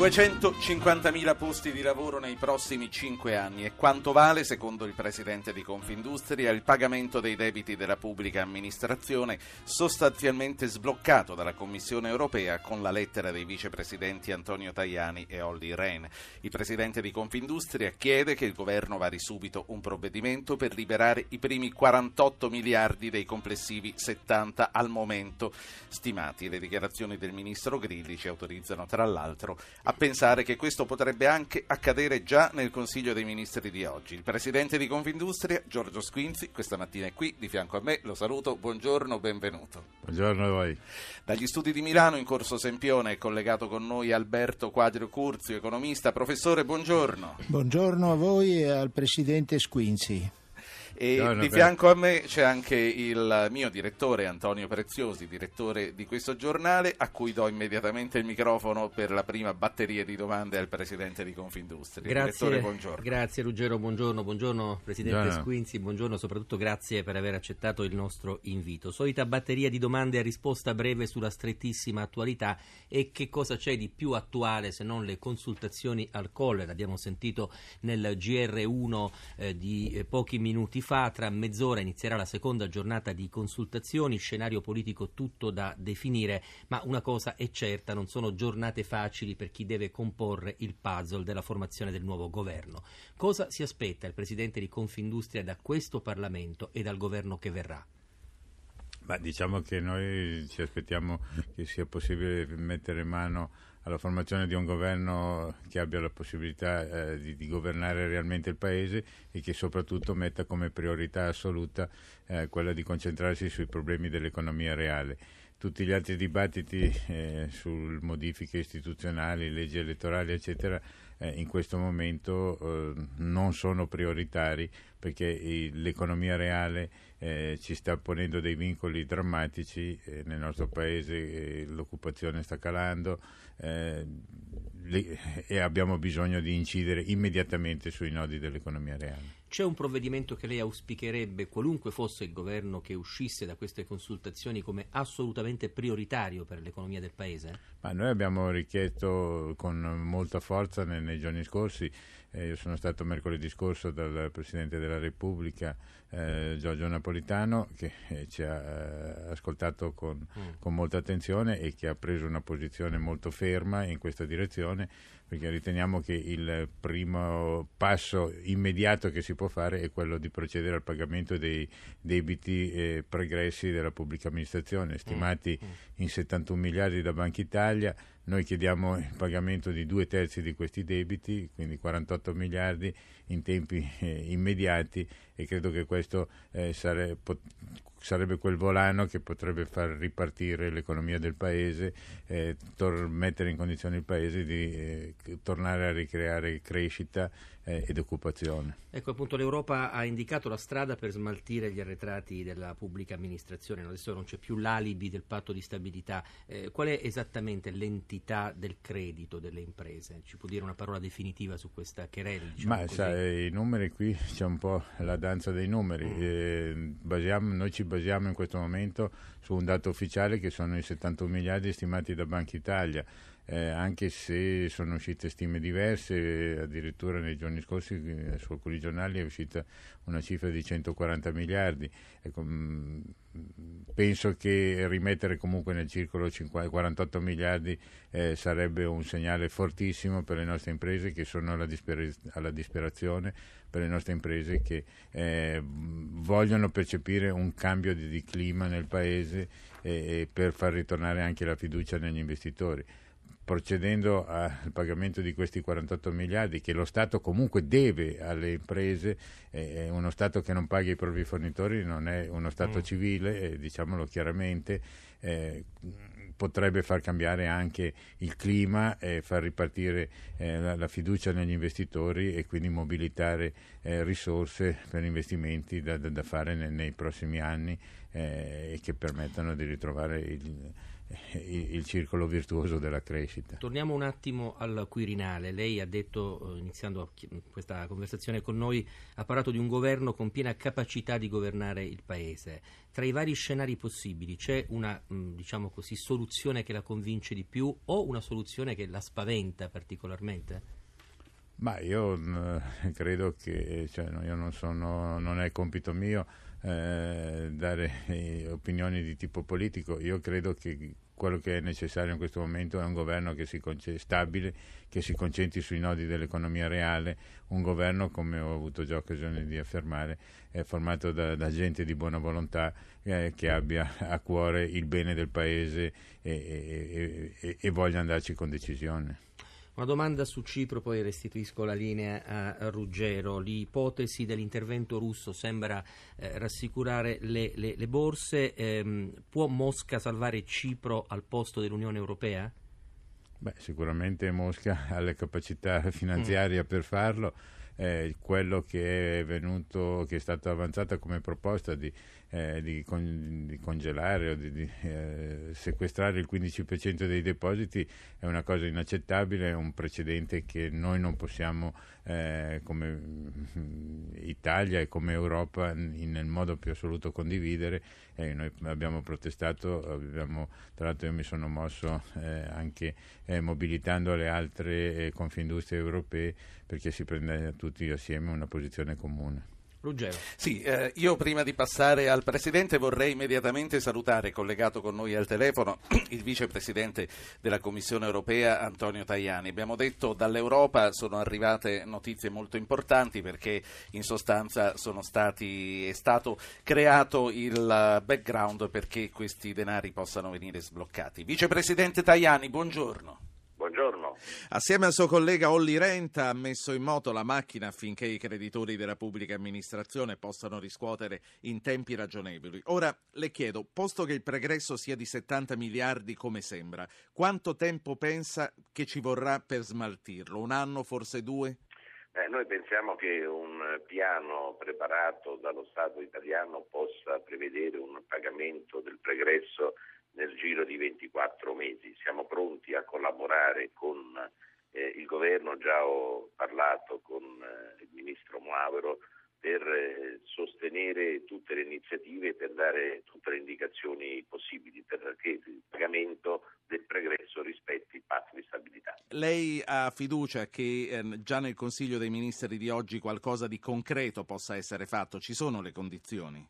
250.000 posti di lavoro nei prossimi 5 anni e quanto vale, secondo il presidente di Confindustria, il pagamento dei debiti della pubblica amministrazione sostanzialmente sbloccato dalla Commissione europea con la lettera dei vicepresidenti Antonio Tajani e Olli Rehn. Il presidente di Confindustria chiede che il governo vari subito un provvedimento per liberare i primi 48 miliardi dei complessivi 70 al momento stimati. Le dichiarazioni del ministro Grilli ci autorizzano tra l'altro a a pensare che questo potrebbe anche accadere già nel Consiglio dei Ministri di oggi. Il presidente di Confindustria, Giorgio Squinzi, questa mattina è qui di fianco a me, lo saluto, buongiorno, benvenuto. Buongiorno a voi. Dagli studi di Milano, in corso Sempione, è collegato con noi Alberto Quadrio Curzio, economista. Professore, buongiorno. Buongiorno a voi e al presidente Squinzi. E no, di fianco a me c'è anche il mio direttore Antonio Preziosi, direttore di questo giornale, a cui do immediatamente il microfono per la prima batteria di domande al presidente di Confindustria. Grazie, direttore, buongiorno. Grazie Ruggero, buongiorno, buongiorno Presidente no, no. Squinzi, buongiorno, soprattutto grazie per aver accettato il nostro invito. Solita batteria di domande a risposta breve sulla strettissima attualità e che cosa c'è di più attuale se non le consultazioni al collera. Abbiamo sentito nel GR1 eh, di eh, pochi minuti fa fa, tra mezz'ora inizierà la seconda giornata di consultazioni, scenario politico tutto da definire, ma una cosa è certa, non sono giornate facili per chi deve comporre il puzzle della formazione del nuovo governo. Cosa si aspetta il Presidente di Confindustria da questo Parlamento e dal governo che verrà? Ma diciamo che noi ci aspettiamo che sia possibile mettere mano alla formazione di un governo che abbia la possibilità eh, di, di, governare realmente il Paese e che soprattutto metta come priorità assoluta eh, quella di concentrarsi sui problemi dell'economia reale. Tutti gli altri dibattiti eh, su modifiche istituzionali, leggi elettorali, eccetera, eh, in questo momento eh, non sono prioritari perché il, l'economia reale eh, ci sta ponendo dei vincoli drammatici eh, nel nostro paese, eh, l'occupazione sta calando eh, le, e abbiamo bisogno di incidere immediatamente sui nodi dell'economia reale. C'è un provvedimento che lei auspicherebbe, qualunque fosse il governo che uscisse da queste consultazioni, come assolutamente prioritario per l'economia del Paese? Ma noi abbiamo richiesto con molta forza nei, nei giorni scorsi, eh, io sono stato mercoledì scorso dal Presidente della Repubblica eh, Giorgio Napolitano che eh, ci ha eh, ascoltato con, mm. con molta attenzione e che ha preso una posizione molto ferma in questa direzione perché riteniamo che il primo passo immediato che si può fare è quello di procedere al pagamento dei debiti eh, pregressi della pubblica amministrazione, stimati mm. mm. in 71 miliardi da Banca Italia. Noi chiediamo il pagamento di due terzi di questi debiti, quindi 48 miliardi in tempi eh, immediati e credo che questo eh, sare, pot, sarebbe quel volano che potrebbe far ripartire l'economia del paese, eh, tor- mettere in condizione il paese di eh, tornare a ricreare crescita eh, ed occupazione. Ecco appunto l'Europa ha indicato la strada per smaltire gli arretrati della pubblica amministrazione, adesso non c'è più l'alibi del patto di stabilità, eh, qual è esattamente l'entità del credito delle imprese? Ci può dire una parola definitiva su questa querela? Diciamo Ma sa, i numeri qui c'è un po' la danza dei numeri, mm. eh, basiamo, noi ci basiamo in questo momento su un dato ufficiale che sono i 71 miliardi stimati da Banca Italia eh, anche se sono uscite stime diverse, addirittura nei giorni scorsi eh, su alcuni giornali è uscita una cifra di 140 miliardi. Ecco, mm, penso che rimettere comunque nel circolo 50, 48 miliardi eh, sarebbe un segnale fortissimo per le nostre imprese che sono alla, disper- alla disperazione, per le nostre imprese che eh, vogliono percepire un cambio di, di clima nel Paese e per far ritornare anche la fiducia negli investitori procedendo al pagamento di questi 48 miliardi che lo Stato comunque deve alle imprese, eh, uno Stato che non paga i propri fornitori non è uno Stato mm. civile, eh, diciamolo chiaramente, eh, potrebbe far cambiare anche il clima e far ripartire eh, la, la, fiducia negli investitori e quindi mobilitare eh, risorse per investimenti da, da, da fare nei, nei, prossimi anni eh, e che permettano di ritrovare il, il, il, circolo virtuoso della crescita. Torniamo un attimo al Quirinale. Lei ha detto, eh, iniziando questa conversazione con noi, ha parlato di un governo con piena capacità di governare il Paese. Tra i vari scenari possibili c'è una diciamo così, soluzione che la convince di più o una soluzione che la spaventa particolarmente? Ma io mh, credo che cioè, io non, sono, non è compito mio eh, dare eh, opinioni di tipo politico, io credo che quello che è necessario in questo momento è un governo che si conce- stabile, che si concentri sui nodi dell'economia reale, un governo, come ho avuto già occasione di affermare, è formato da, da gente di buona volontà eh, che abbia a cuore il bene del Paese e, e, e, e voglia andarci con decisione. Una domanda su Cipro, poi restituisco la linea a Ruggero. L'ipotesi dell'intervento russo sembra eh, rassicurare le, le, le borse. Eh, può Mosca salvare Cipro al posto dell'Unione Europea? Beh, sicuramente Mosca ha le capacità finanziarie mm. per farlo eh, quello che è venuto, che è stato avanzata come proposta di, eh, di, con, di congelare o di, di eh, sequestrare il 15% dei depositi è una cosa inaccettabile, è un precedente che noi non possiamo eh, come mm, Italia e come Europa in, nel modo più assoluto condividere noi abbiamo protestato, abbiamo, tra l'altro io mi sono mosso eh, anche eh, mobilitando le altre confindustrie europee perché si prende tutti assieme una posizione comune. Ruggero. Sì, eh, io prima di passare al Presidente vorrei immediatamente salutare, collegato con noi al telefono, il Vicepresidente della Commissione europea Antonio Tajani. Abbiamo detto dall'Europa sono arrivate notizie molto importanti perché in sostanza stati, è stato creato il background perché questi denari possano venire sbloccati. Vicepresidente Tajani, buongiorno. Buongiorno. Assieme al suo collega Olli Renta ha messo in moto la macchina affinché i creditori della pubblica amministrazione possano riscuotere in tempi ragionevoli. Ora le chiedo, posto che il pregresso sia di 70 miliardi come sembra, quanto tempo pensa che ci vorrà per smaltirlo? Un anno, forse due? Eh, noi pensiamo che un piano preparato dallo Stato italiano possa prevedere un pagamento del pregresso nel giro di 24 mesi. Siamo pronti a collaborare con eh, il governo, già ho parlato con eh, il ministro Moavero per eh, sostenere tutte le iniziative, per dare tutte le indicazioni possibili perché il pagamento del pregresso rispetti il patto di stabilità. Lei ha fiducia che eh, già nel Consiglio dei Ministri di oggi qualcosa di concreto possa essere fatto? Ci sono le condizioni?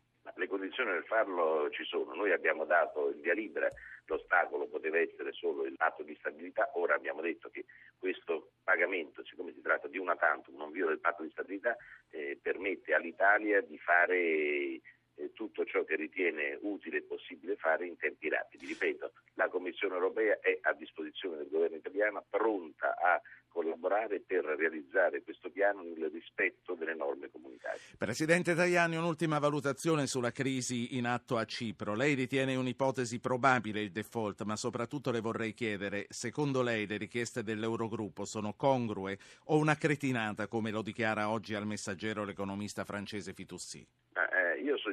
Condizioni per farlo ci sono. Noi abbiamo dato il via libera, l'ostacolo poteva essere solo il patto di stabilità, ora abbiamo detto che questo pagamento, siccome si tratta di una tantum, non viola il patto di stabilità, eh, permette all'Italia di fare eh, tutto ciò che ritiene utile e possibile fare in tempi rapidi. Ripeto, la Commissione europea è a disposizione del governo italiano, pronta a collaborare per realizzare questo piano nel rispetto delle norme comunitarie. Presidente Tajani, un'ultima valutazione sulla crisi in atto a Cipro. Lei ritiene un'ipotesi probabile il default, ma soprattutto le vorrei chiedere, secondo lei le richieste dell'Eurogruppo sono congrue o una cretinata, come lo dichiara oggi al messaggero l'economista francese Fitoussi?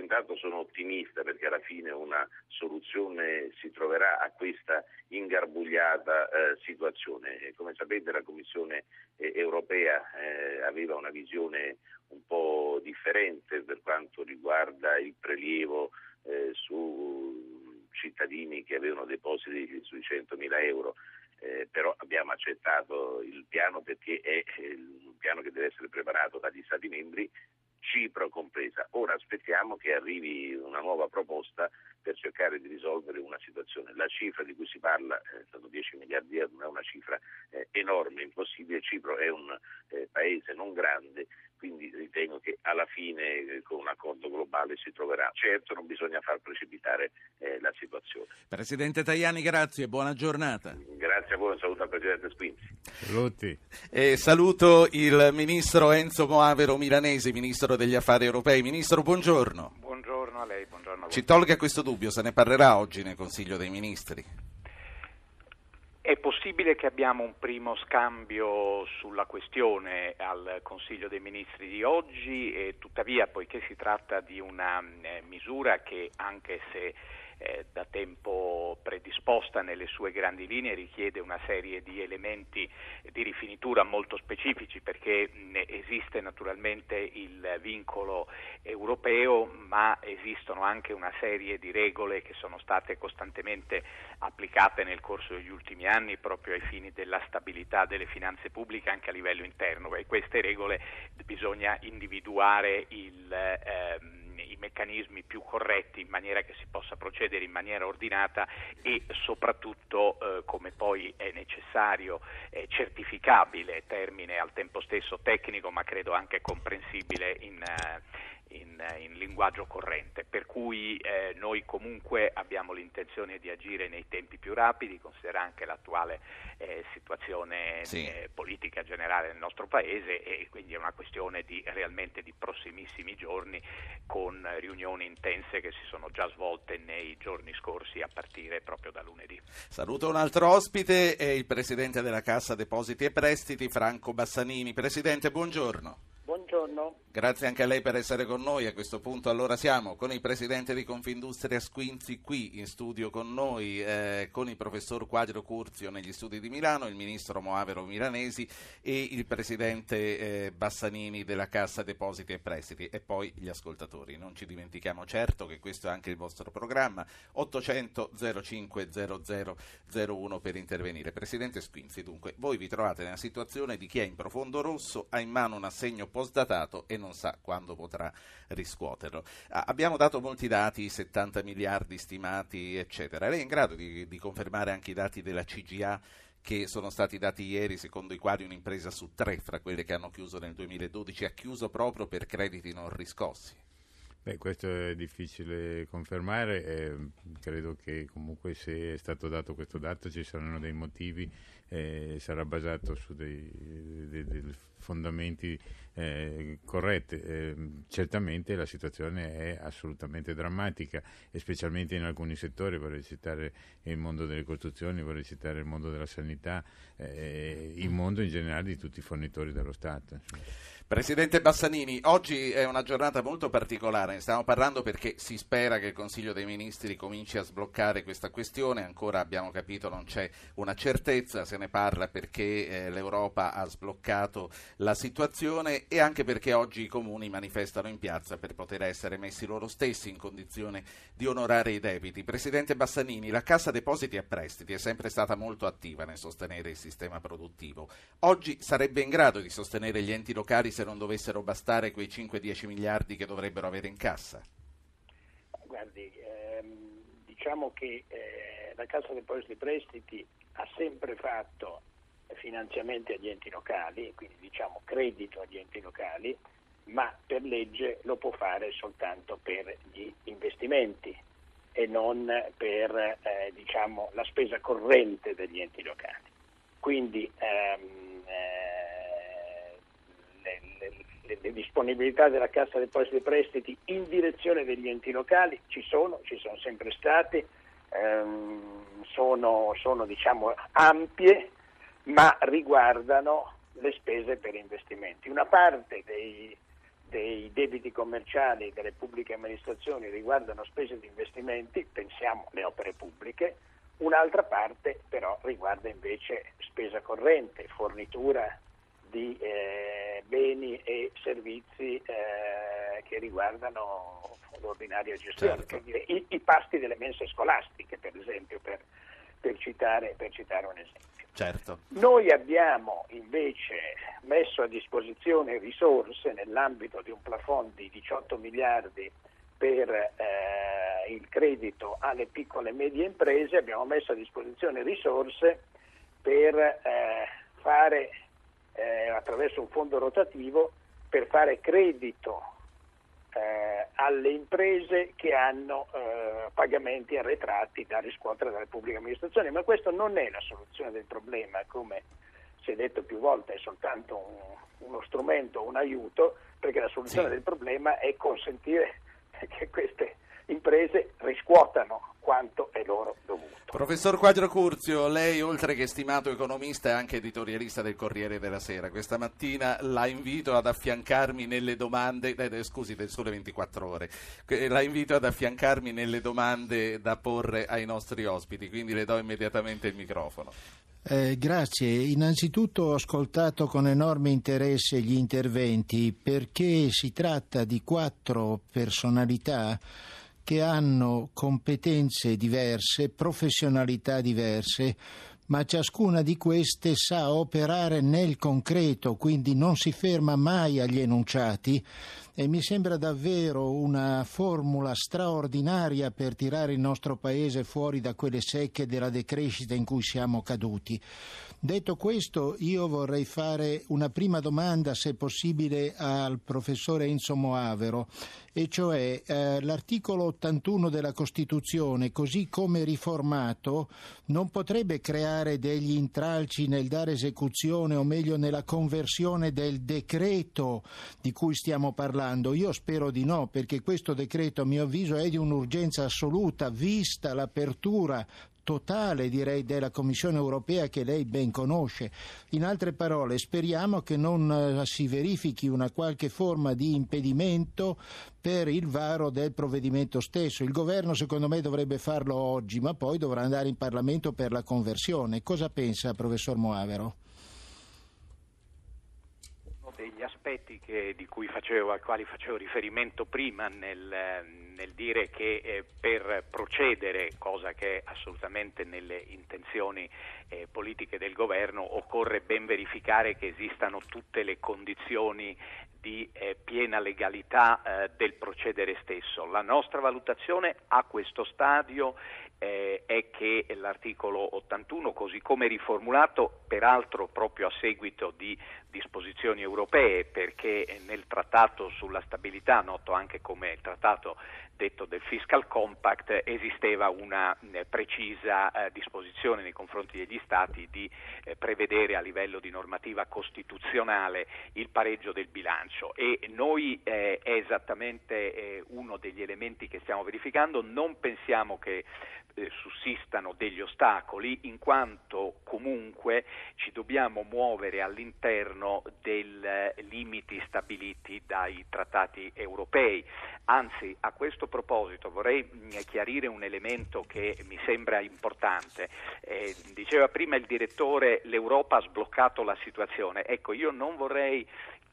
Eh, intanto sono ottimista perché alla fine una soluzione si troverà a questa ingarbugliata eh, situazione. Come sapete la Commissione eh, europea eh, aveva una visione un po' differente per quanto riguarda il prelievo eh, su cittadini che avevano depositi sui 100.000 euro. Eh, però abbiamo accettato il piano perché è un piano che deve essere preparato dagli Stati membri Cipro compresa. Ora aspettiamo che arrivi una nuova proposta per cercare di risolvere una situazione. La cifra di cui si parla, eh, sono 10 miliardi di euro, è una cifra eh, enorme, impossibile. Cipro è un eh, paese non grande, quindi ritengo che alla fine eh, con un accordo globale si troverà. Certo non bisogna far precipitare eh, la situazione. Presidente Tajani, grazie e buona giornata. Grazie a voi, un saluto al Presidente Spinzi. Saluti. E saluto il Ministro Enzo Moavero Milanesi, Ministro degli Affari Europei. Ministro, buongiorno. Buongiorno a lei, buongiorno a voi. Ci tolga questo dubbio, se ne parlerà oggi nel Consiglio dei Ministri. È possibile che abbiamo un primo scambio sulla questione al Consiglio dei Ministri di oggi? Tuttavia poiché si tratta di una eh, misura che anche se eh, da tempo predisposta nelle sue grandi linee richiede una serie di elementi di rifinitura molto specifici perché esiste naturalmente il vincolo europeo ma esistono anche una serie di regole che sono state costantemente applicate nel corso degli ultimi anni proprio ai fini della stabilità delle finanze pubbliche anche a livello interno. E queste regole bisogna individuare il ehm, i meccanismi più corretti in maniera che si possa procedere in maniera ordinata e soprattutto eh, come poi è necessario eh, certificabile, termine al tempo stesso tecnico ma credo anche comprensibile in, eh, in, in linguaggio corrente, per cui eh, noi comunque abbiamo l'intenzione di agire nei tempi più rapidi, considera anche l'attuale eh, situazione sì. eh, politica generale nel nostro Paese e quindi è una questione di, realmente di prossimissimi giorni con riunioni intense che si sono già svolte nei giorni scorsi a partire proprio da lunedì. Saluto un altro ospite, è il Presidente della Cassa Depositi e Prestiti, Franco Bassanini. Presidente, buongiorno. Buongiorno. Grazie anche a lei per essere con noi. A questo punto allora siamo con il Presidente di Confindustria Squinzi qui in studio con noi, eh, con il Professor Quadro Curzio negli studi di Milano, il Ministro Moavero Milanesi e il Presidente eh, Bassanini della Cassa Depositi e Prestiti e poi gli ascoltatori. Non ci dimentichiamo certo che questo è anche il vostro programma 800 05 0001 per intervenire. Presidente Squinzi, dunque, voi vi trovate nella situazione di chi è in profondo rosso, ha in mano un assegno postdatato e non sa quando potrà riscuoterlo. Ah, abbiamo dato molti dati, 70 miliardi stimati, eccetera. Lei è in grado di, di confermare anche i dati della CGA? che sono stati dati ieri, secondo i quali un'impresa su tre fra quelle che hanno chiuso nel 2012 ha chiuso proprio per crediti non riscossi. Beh, questo è difficile confermare, eh, credo che comunque se è stato dato questo dato ci saranno dei motivi, eh, sarà basato su dei, dei, dei fondamenti eh, corretti. Eh, certamente la situazione è assolutamente drammatica specialmente in alcuni settori, vorrei citare il mondo delle costruzioni, vorrei citare il mondo della sanità, eh, il mondo in generale di tutti i fornitori dello Stato. Insomma. Presidente Bassanini, oggi è una giornata molto particolare, ne stiamo parlando perché si spera che il Consiglio dei Ministri cominci a sbloccare questa questione, ancora abbiamo capito non c'è una certezza, se ne parla perché eh, l'Europa ha sbloccato la situazione e anche perché oggi i comuni manifestano in piazza per poter essere messi loro stessi in condizione di onorare i debiti. Presidente Bassanini, la Cassa Depositi e Prestiti è sempre stata molto attiva nel sostenere il sistema produttivo. Oggi sarebbe in grado di sostenere gli enti locali se non dovessero bastare quei 5-10 miliardi che dovrebbero avere in cassa? Guardi, ehm, diciamo che eh, la Cassa Depositi e Prestiti ha sempre fatto finanziamenti agli enti locali, quindi diciamo credito agli enti locali, ma per legge lo può fare soltanto per gli investimenti e non per eh, diciamo, la spesa corrente degli enti locali. Quindi ehm, le, disponibilità della Cassa Depositi e Prestiti in direzione degli enti locali ci sono, ci sono sempre state, ehm, sono, sono diciamo, ampie, ma riguardano le spese per investimenti. Una parte dei, dei debiti commerciali delle pubbliche amministrazioni riguardano spese di investimenti, pensiamo alle opere pubbliche, un'altra parte però riguarda invece spesa corrente, fornitura di eh, beni e servizi eh, che riguardano l'ordinaria gestione, certo. i, i, pasti delle mense scolastiche per esempio, per, per, citare, per citare, un esempio. Certo. Noi abbiamo invece messo a disposizione risorse nell'ambito di un plafond di 18 miliardi per eh, il credito alle piccole e medie imprese, abbiamo messo a disposizione risorse per eh, fare eh, attraverso un fondo rotativo per fare credito eh, alle imprese che hanno eh, pagamenti arretrati da riscuotere dalle pubbliche amministrazioni, ma questo non è la soluzione del problema, come si è detto più volte, è soltanto un, uno strumento, un aiuto, perché la soluzione sì. del problema è consentire che queste imprese riscuotano quanto è loro dovuto. Professor Quadro Curzio, lei oltre che stimato economista è anche editorialista del Corriere della Sera. Questa mattina la invito ad affiancarmi nelle domande, eh, scusi, del Sole 24 Ore, la invito ad affiancarmi nelle domande da porre ai nostri ospiti, quindi le do immediatamente il microfono. Eh, grazie. Innanzitutto ho ascoltato con enorme interesse gli interventi perché si tratta di quattro personalità che hanno competenze diverse, professionalità diverse, ma ciascuna di queste sa operare nel concreto, quindi non si ferma mai agli enunciati e mi sembra davvero una formula straordinaria per tirare il nostro Paese fuori da quelle secche della decrescita in cui siamo caduti. Detto questo, io vorrei fare una prima domanda, se possibile, al professore Enzo Moavero, e cioè eh, l'articolo 81 della Costituzione, così come riformato, non potrebbe creare degli intralci nel dare esecuzione, o meglio nella conversione del decreto di cui stiamo parlando. Io spero di no, perché questo decreto, a mio avviso, è di un'urgenza assoluta, vista l'apertura totale direi della Commissione europea che lei ben conosce. In altre parole, speriamo che non eh, si verifichi una qualche forma di impedimento per il varo del provvedimento stesso. Il governo secondo me dovrebbe farlo oggi, ma poi dovrà andare in Parlamento per la conversione. Cosa pensa professor Moavero? degli aspetti che, facevo, ai quali facevo riferimento prima nel, nel dire che eh, per procedere, cosa che è assolutamente nelle intenzioni eh, politiche del governo, occorre ben verificare che esistano tutte le condizioni di eh, piena legalità eh, del procedere stesso. La nostra valutazione a questo stadio eh, è che l'articolo 81, così come riformulato, peraltro proprio a seguito di disposizioni europee, perché nel trattato sulla stabilità, noto anche come trattato detto del Fiscal Compact, esisteva una eh, precisa eh, disposizione nei confronti degli Stati di eh, prevedere a livello di normativa costituzionale il pareggio del bilancio. E noi è esattamente uno degli elementi che stiamo verificando, non pensiamo che eh, sussistano degli ostacoli in quanto comunque ci dobbiamo muovere all'interno dei limiti stabiliti dai trattati europei. Anzi, a questo proposito vorrei mm, chiarire un elemento che mi sembra importante. Eh, diceva prima il direttore l'Europa ha sbloccato la situazione. Ecco, io non vorrei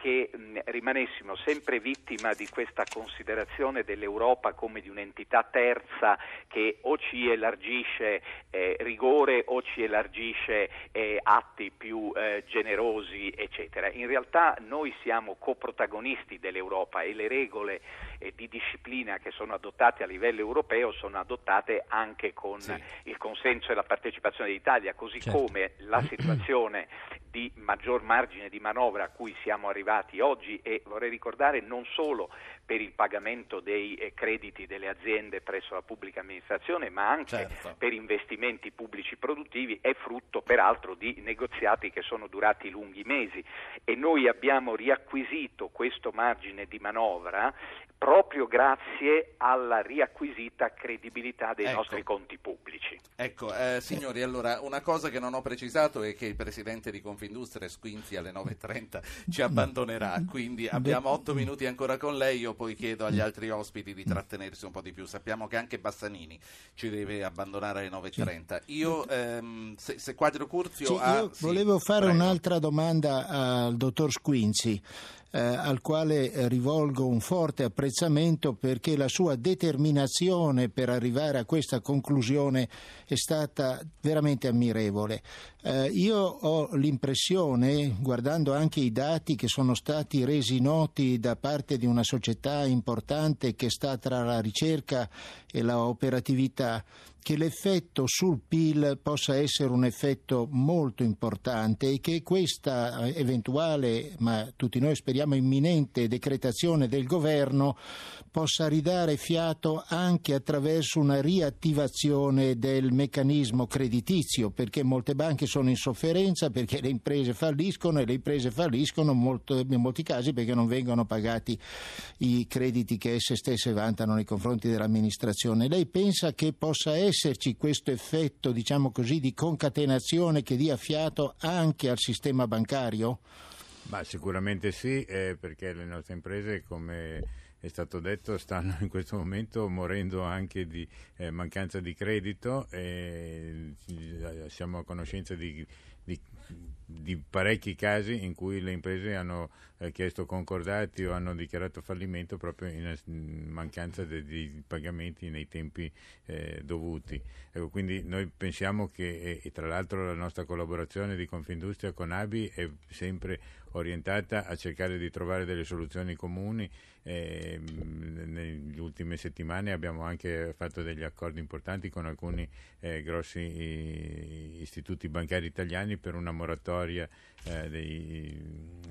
che mh, rimanessimo sempre vittima di questa considerazione dell'Europa come di un'entità terza che o ci elargisce eh, rigore o ci elargisce eh, atti più eh, generosi, eccetera. In realtà noi siamo coprotagonisti dell'Europa e le regole eh, di disciplina che sono adottate a livello europeo sono adottate anche con sì. il consenso e la partecipazione dell'Italia, così certo. come la situazione di maggior margine di manovra a cui siamo arrivati oggi e vorrei ricordare non solo per il pagamento dei eh, crediti delle aziende presso la pubblica amministrazione, ma anche certo. per investimenti pubblici produttivi, è frutto peraltro di negoziati che sono durati lunghi mesi e noi abbiamo riacquisito questo margine di manovra proprio grazie alla riacquisita credibilità dei ecco. nostri conti pubblici. Ecco, eh, signori, allora una cosa che non ho precisato è che il presidente di Confindustria Squinzi alle 9.30 ci abbandonerà, quindi abbiamo otto minuti ancora con lei, io poi chiedo agli altri ospiti di trattenersi un po' di più, sappiamo che anche Bassanini ci deve abbandonare alle 9.30. Io, ehm, se, se Quadro Curzio sì, ha... Io volevo fare prego. un'altra domanda al dottor Squinzi eh, al quale eh, rivolgo un forte apprezzamento perché la sua determinazione per arrivare a questa conclusione è stata veramente ammirevole. Eh, io ho l'impressione, guardando anche i dati che sono stati resi noti da parte di una società importante che sta tra la ricerca e la operatività, che l'effetto sul PIL possa essere un effetto molto importante e che questa eventuale, ma tutti noi speriamo imminente, decretazione del governo possa ridare fiato anche attraverso una riattivazione del meccanismo creditizio, perché molte banche sono in sofferenza, perché le imprese falliscono e le imprese falliscono in molti casi perché non vengono pagati i crediti che esse stesse vantano nei confronti dell'amministrazione. Lei pensa che possa esserci questo effetto, diciamo così, di concatenazione che dia fiato anche al sistema bancario? Ma sicuramente sì, eh, perché le nostre imprese, come è stato detto, stanno in questo momento morendo anche di eh, mancanza di credito eh, siamo a conoscenza di, di, parecchi casi in cui le imprese hanno eh, chiesto concordati o hanno dichiarato fallimento proprio in mancanza di pagamenti nei tempi eh, dovuti. Ecco, quindi noi pensiamo che, e tra l'altro la nostra collaborazione di Confindustria con ABI è sempre orientata a cercare di trovare delle soluzioni comuni. Eh, nelle ultime settimane abbiamo anche fatto degli accordi importanti con alcuni eh, grossi eh, istituti bancari italiani per una moratoria eh, dei,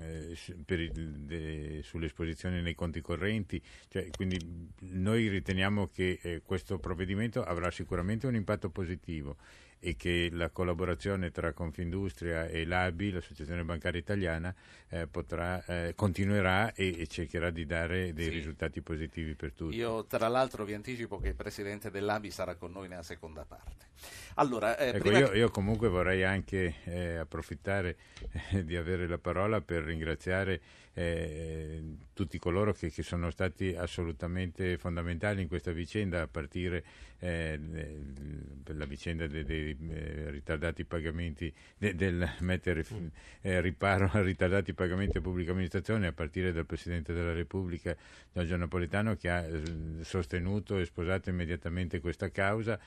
eh, per il, de, sulle esposizioni nei conti correnti. Cioè, quindi noi riteniamo che eh, questo provvedimento avrà sicuramente un impatto positivo e che la collaborazione tra Confindustria e l'ABI, l'Associazione Bancaria Italiana, eh, potrà, eh, continuerà e, e, cercherà di dare dei sì. risultati positivi per tutti. Io tra l'altro vi anticipo che il Presidente dell'ABI sarà con noi nella seconda parte. Allora, eh, ecco, io, che... io, comunque vorrei anche eh, approfittare eh, di avere la parola per ringraziare eh, tutti coloro che, che, sono stati assolutamente fondamentali in questa vicenda, a partire eh, per la vicenda dei, dei eh, ritardati pagamenti, de, del mettere eh, riparo a ritardati pagamenti a pubblica amministrazione, a partire dal Presidente della Repubblica Giorgio Napolitano che ha sostenuto e sposato immediatamente questa causa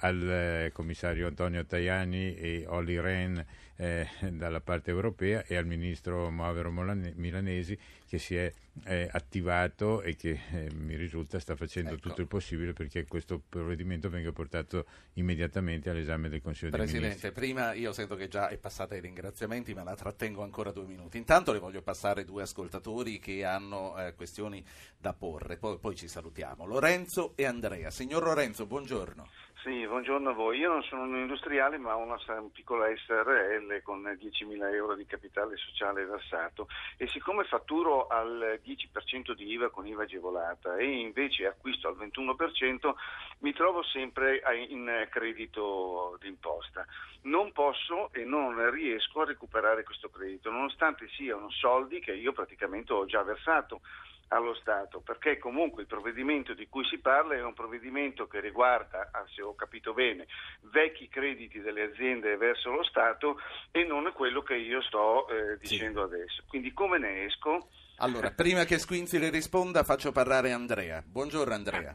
al eh, commissario Antonio Tajani e Olli Rehn eh, dalla parte europea e al ministro Moavero Milanesi che si è eh, attivato e che eh, mi risulta sta facendo ecco. tutto il possibile perché questo provvedimento venga portato immediatamente all'esame del Consiglio Presidente, dei Ministri. Presidente, prima io sento che già è passata ai ringraziamenti ma la trattengo ancora due minuti. Intanto le voglio passare due ascoltatori che hanno eh, questioni da porre, poi, poi ci salutiamo. Lorenzo e Andrea. Signor Lorenzo, buongiorno. Sì, buongiorno a voi. Io non sono un industriale ma una, una piccola SRL con 10.000 euro di capitale sociale versato e siccome fatturo al 10% di IVA con IVA agevolata e invece acquisto al 21% mi trovo sempre in credito d'imposta. Non posso e non riesco a recuperare questo credito nonostante siano soldi che io praticamente ho già versato allo Stato, perché comunque il provvedimento di cui si parla è un provvedimento che riguarda, ah, se ho capito bene, vecchi crediti delle aziende verso lo Stato e non quello che io sto eh, dicendo sì. adesso. Quindi come ne esco? Allora, prima che Squinzi le risponda, faccio parlare Andrea. Buongiorno Andrea.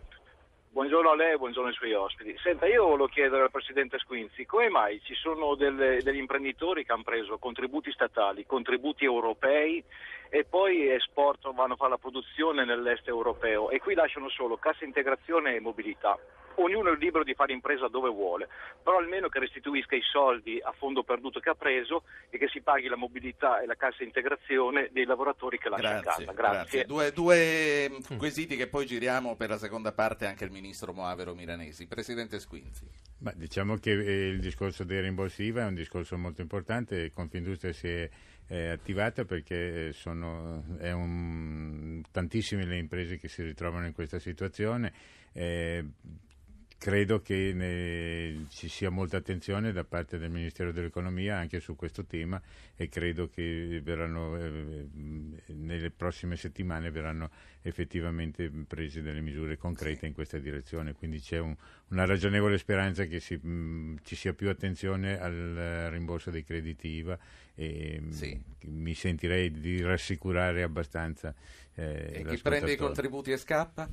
Buongiorno a lei buongiorno ai suoi ospiti. Senta, io volevo chiedere al Presidente Squinzi, come mai ci sono delle, degli imprenditori che hanno preso contributi statali, contributi europei e poi esportano, vanno a fare la produzione nell'est europeo e qui lasciano solo cassa integrazione e mobilità. Ognuno è libero di fare impresa dove vuole, però almeno che restituisca i soldi a fondo perduto che ha preso e che si paghi la mobilità e la cassa integrazione dei lavoratori che lascia grazie, casa. Grazie. grazie. Due, due mm, quesiti che poi giriamo per la seconda parte anche il Ministro Moavero Milanesi. Presidente Squinzi. Beh, diciamo che eh, il discorso dei rimborsi IVA è un discorso molto importante, Confindustria si è eh, attivata perché sono un, tantissime le imprese che si ritrovano in questa situazione. Eh, credo che ne, ci sia molta attenzione da parte del Ministero dell'Economia anche su questo tema e credo che verranno, eh, nelle prossime settimane verranno effettivamente prese delle misure concrete sì. in questa direzione. Quindi c'è un, una ragionevole speranza che si, mh, ci sia più attenzione al rimborso dei crediti IVA e sì. mi sentirei di rassicurare abbastanza. Eh, e chi prende i contributi e scappa?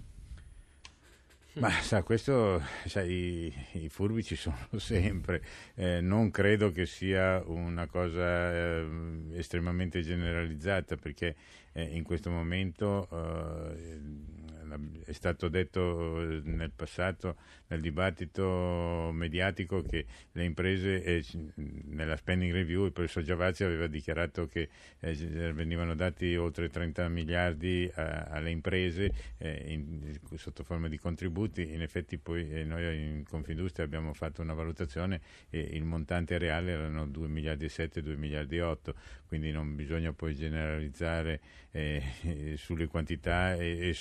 Ma sa, questo, sa, i, i, furbi ci sono sempre, eh, non credo che sia una cosa eh, estremamente generalizzata perché eh, in questo momento eh, è stato detto eh, nel passato, nel dibattito mediatico, che le imprese, eh, nella spending review, il professor Giavazzi aveva dichiarato che eh, venivano dati oltre 30 miliardi a, alle imprese eh, in, sotto forma di contributi, in effetti poi eh, noi in Confindustria abbiamo fatto una valutazione e il montante reale erano 2 miliardi e 7, 2 miliardi e 8, quindi non bisogna poi generalizzare sulle quantità e, e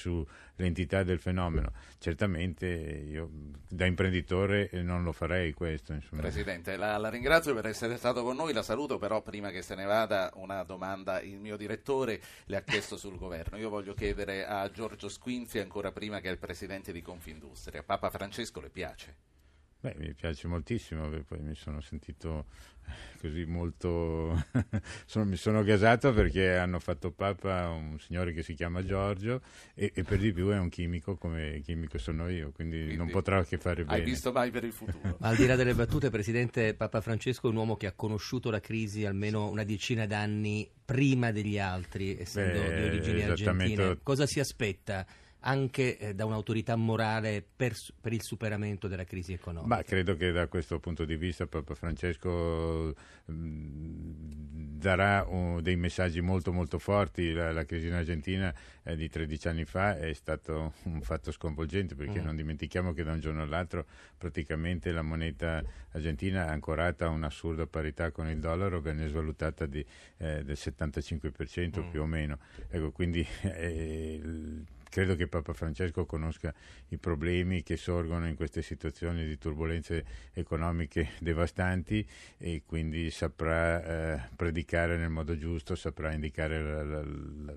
sull'entità del fenomeno. Certamente io da imprenditore non lo farei questo. Insomma. Presidente, la, la, ringrazio per essere stato con noi, la saluto però prima che se ne vada una domanda il mio direttore le ha chiesto sul governo. Io voglio chiedere a Giorgio Squinzi ancora prima che al Presidente di Confindustria, Papa Francesco le piace? Beh, mi piace moltissimo, poi mi sono sentito eh, così molto... sono, mi sono gasato perché hanno fatto papa un signore che si chiama Giorgio e, e per di più è un chimico come chimico sono io, quindi, quindi non potrà che fare bene. Hai visto mai per il futuro. Ma al di là delle battute, Presidente, Papa Francesco è un uomo che ha conosciuto la crisi almeno una decina d'anni prima degli altri, essendo Beh, di origini argentine. Cosa si aspetta? Anche eh, da un'autorità morale per, per, il superamento della crisi economica? Ma credo che da questo punto di vista Papa Francesco mh, mm, darà uh, dei messaggi molto molto forti. La, la crisi in Argentina eh, di 13 anni fa è stato un fatto sconvolgente perché mm. non dimentichiamo che da un giorno all'altro praticamente la moneta argentina ancorata a un'assurda parità con il dollaro venne svalutata di, eh, del 75% mm. più o meno. Ecco, quindi eh, credo che Papa Francesco conosca i problemi che sorgono in queste situazioni di turbulenze economiche devastanti e quindi saprà eh, predicare nel modo giusto, saprà indicare la, la,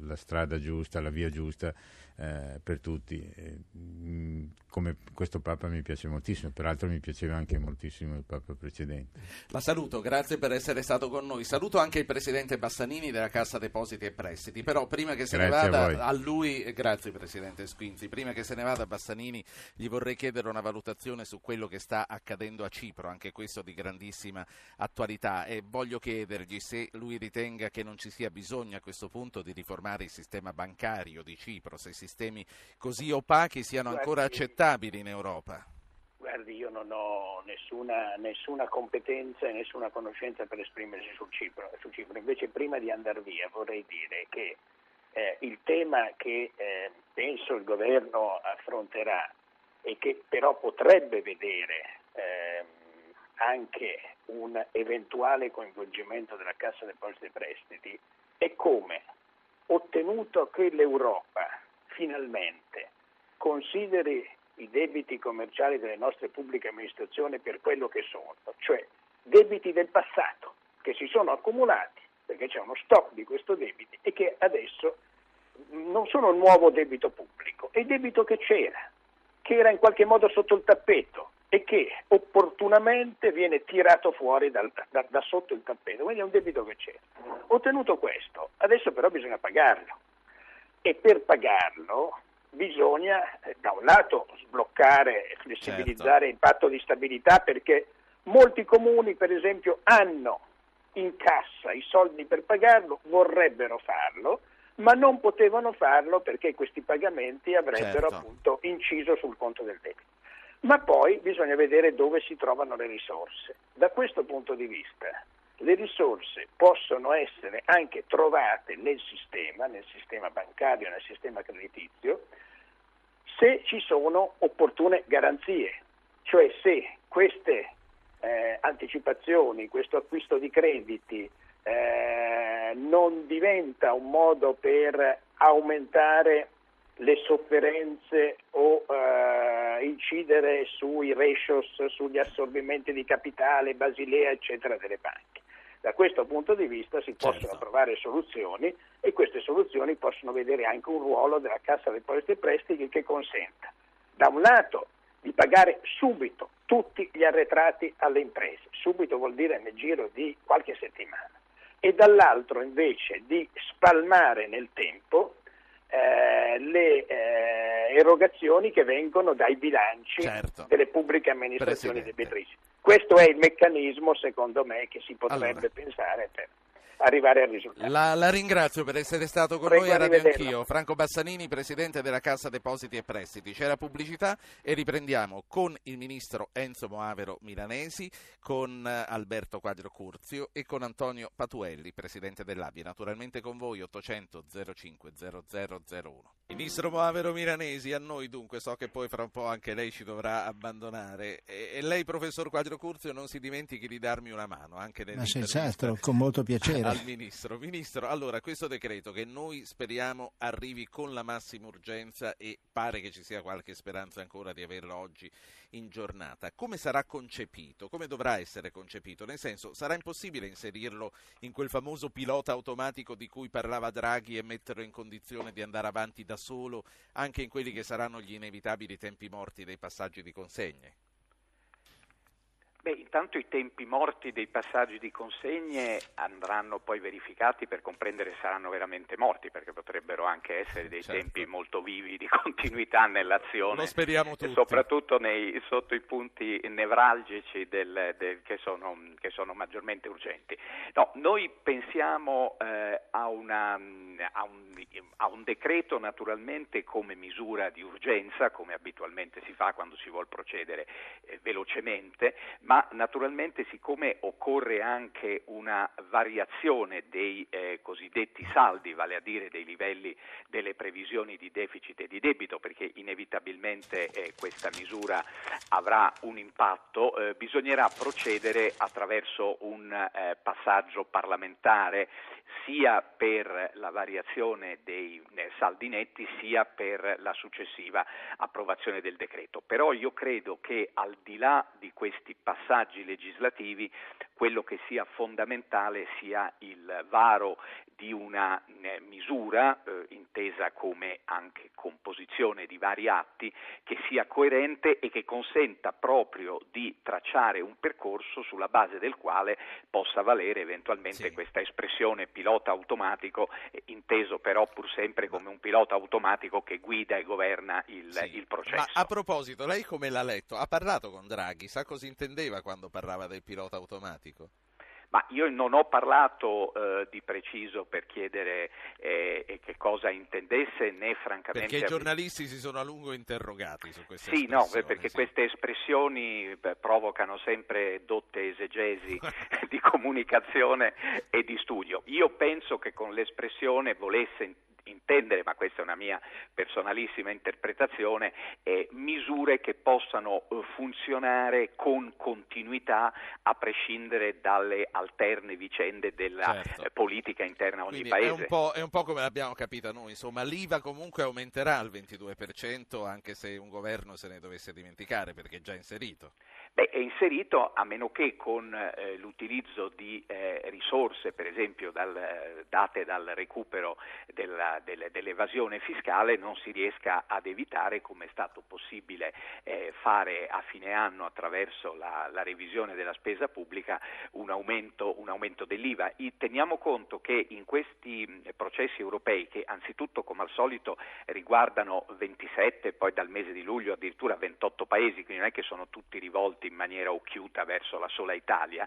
la strada giusta, la via giusta eh, per tutti. E, mh, come questo Papa mi piace moltissimo, peraltro mi piaceva anche moltissimo il Papa precedente. La saluto, grazie per essere stato con noi. Saluto anche il Presidente Bassanini della Cassa Depositi e Prestiti, però prima che se grazie ne vada a, a, lui, grazie Presidente Squinzi, prima che se ne vada Bassanini gli vorrei chiedere una valutazione su quello che sta accadendo a Cipro, anche questo di grandissima attualità e voglio chiedergli se lui ritenga che non ci sia bisogno a questo punto di riformare il sistema bancario di Cipro, se si sistemi così opachi siano ancora accettabili in Europa? Guardi, io non ho nessuna, nessuna, competenza e nessuna conoscenza per esprimersi sul Cipro, su Cipro. Invece prima di andare via vorrei dire che eh, il tema che eh, penso il governo affronterà e che però potrebbe vedere eh, anche un eventuale coinvolgimento della Cassa Depositi e Prestiti è come ottenuto che l'Europa finalmente consideri i debiti commerciali delle nostre pubbliche amministrazioni per quello che sono, cioè debiti del passato che si sono accumulati perché c'è uno stock di questo debito e che adesso non sono nuovo debito pubblico, è debito che c'era, che era in qualche modo sotto il tappeto e che opportunamente viene tirato fuori dal, da, da, sotto il tappeto, quindi è un debito che c'era. Ottenuto questo, adesso però bisogna pagarlo e per pagarlo bisogna eh, da un lato sbloccare e flessibilizzare certo. il patto di stabilità perché molti comuni per esempio hanno in cassa i soldi per pagarlo, vorrebbero farlo, ma non potevano farlo perché questi pagamenti avrebbero certo. appunto inciso sul conto del debito. Ma poi bisogna vedere dove si trovano le risorse. Da questo punto di vista le risorse possono essere anche trovate nel sistema, nel sistema bancario, nel sistema creditizio, se ci sono opportune garanzie, cioè se queste eh, anticipazioni, questo acquisto di crediti eh, non diventa un modo per aumentare le sofferenze o eh, incidere sui ratios, sugli assorbimenti di capitale, Basilea, eccetera, delle banche. Da questo punto di vista si possono certo. trovare soluzioni e queste soluzioni possono vedere anche un ruolo della Cassa Depositi e Prestiti che consenta, da un lato, di pagare subito tutti gli arretrati alle imprese, subito vuol dire nel giro di qualche settimana, e dall'altro invece di spalmare nel tempo eh, le eh, erogazioni che vengono dai bilanci certo. delle pubbliche amministrazioni debitrici. Questo è il meccanismo, secondo me, che si potrebbe allora. pensare per arrivare al risultato. La, la ringrazio per essere stato con Prego, noi a Radio Anch'io. Franco Bassanini, Presidente della Cassa Depositi e Prestiti. C'è la pubblicità e riprendiamo con il Ministro Enzo Moavero Milanesi, con eh, Alberto Quadro Curzio e con Antonio Patuelli, Presidente dell'ABI. Naturalmente con voi 800 05 0001. Ministro Moavero Milanesi, a noi dunque, so che poi fra un po' anche lei ci dovrà abbandonare e, e lei, Professor Quadro Curzio, non si dimentichi di darmi una mano anche Ma senz'altro, con molto piacere. Al Ministro. Ministro, allora questo decreto che noi speriamo arrivi con la massima urgenza e pare che ci sia qualche speranza ancora di averlo oggi in giornata, come sarà concepito? Come dovrà essere concepito? Nel senso, sarà impossibile inserirlo in quel famoso pilota automatico di cui parlava Draghi e metterlo in condizione di andare avanti da solo anche in quelli che saranno gli inevitabili tempi morti dei passaggi di consegne? Beh, intanto i tempi morti dei passaggi di consegne andranno poi verificati per comprendere se saranno veramente morti, perché potrebbero anche essere dei certo. tempi molto vivi di continuità nell'azione. Lo speriamo tutti. Soprattutto nei, sotto i punti nevralgici del, del, che, sono, che, sono, maggiormente urgenti. No, noi pensiamo eh, a, una, a, un, a un decreto naturalmente come misura di urgenza, come abitualmente si fa quando si vuole procedere eh, velocemente, ma naturalmente siccome occorre anche una variazione dei eh, cosiddetti saldi, vale a dire dei livelli delle previsioni di deficit e di debito, perché inevitabilmente eh, questa misura avrà un impatto, eh, bisognerà procedere attraverso un eh, passaggio parlamentare sia per la variazione dei eh, saldi netti sia per la successiva approvazione del decreto. Però io credo che al di là di questi passaggi legislativi quello che sia fondamentale sia il varo di una eh, misura eh, intesa come anche composizione di vari atti che sia coerente e che consenta proprio di tracciare un percorso sulla base del quale possa valere eventualmente sì. questa espressione pilota automatico, eh, inteso però pur sempre come un pilota automatico che guida e governa il, sì. il processo. Ma a proposito, lei come l'ha letto? Ha parlato con Draghi? Sa cosa intendeva quando parlava del pilota automatico? Ma io non ho parlato eh, di preciso per chiedere eh, che cosa intendesse né francamente... Perché i giornalisti si sono a lungo interrogati su queste sì, espressioni. No, perché sì, queste espressioni beh, provocano sempre dotte esegesi di comunicazione e di studio. Io penso che con l'espressione volesse intendere, ma questa è una mia personalissima interpretazione, eh, misure che possano eh, funzionare con continuità a prescindere dalle alterne vicende della certo. eh, politica interna a ogni Quindi paese. È un, è un, po', come l'abbiamo capita noi, insomma l'IVA comunque aumenterà al 22% anche se un governo se ne dovesse dimenticare perché è già inserito. Beh, è inserito a meno che con eh, l'utilizzo di eh, risorse, per esempio dal, date dal recupero della, del, dell'evasione fiscale, non si riesca ad evitare, come è stato possibile eh, fare a fine anno attraverso la, la, revisione della spesa pubblica, un aumento, un aumento dell'IVA. I, teniamo conto che in questi processi europei, che anzitutto come al solito riguardano 27, poi dal mese di luglio addirittura 28 paesi, quindi non è che sono tutti rivolti in maniera occhiuta verso la sola Italia,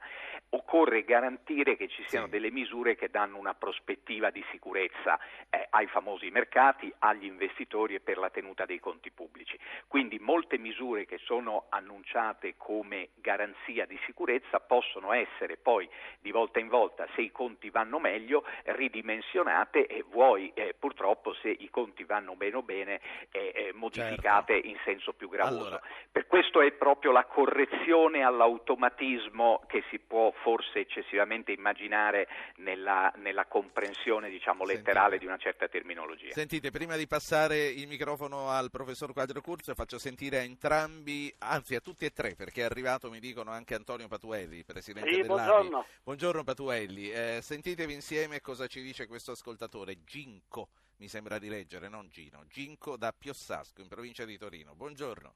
occorre garantire che ci siano sì. delle misure che danno una prospettiva di sicurezza eh, ai famosi mercati, agli investitori e per la tenuta dei conti pubblici. Quindi molte misure che sono annunciate come garanzia di sicurezza possono essere poi di volta in volta, se i conti vanno meglio, ridimensionate e vuoi eh, purtroppo se i conti vanno meno bene eh, eh modificate certo. in senso più gravoso. Allora. Per questo è proprio la correzione correzione all'automatismo che si può forse eccessivamente immaginare nella, nella comprensione diciamo, letterale Sentite. di una certa terminologia. Sentite, prima di passare il microfono al professor Quadro Curzo faccio sentire a entrambi, anzi a tutti e tre, perché è arrivato, mi dicono, anche Antonio Patuelli, presidente sì, dell'ABI. Buongiorno. Buongiorno Patuelli, eh, sentitevi insieme cosa ci dice questo ascoltatore, Ginco, mi sembra di leggere, non Gino, Ginco da Piossasco, in provincia di Torino. Buongiorno.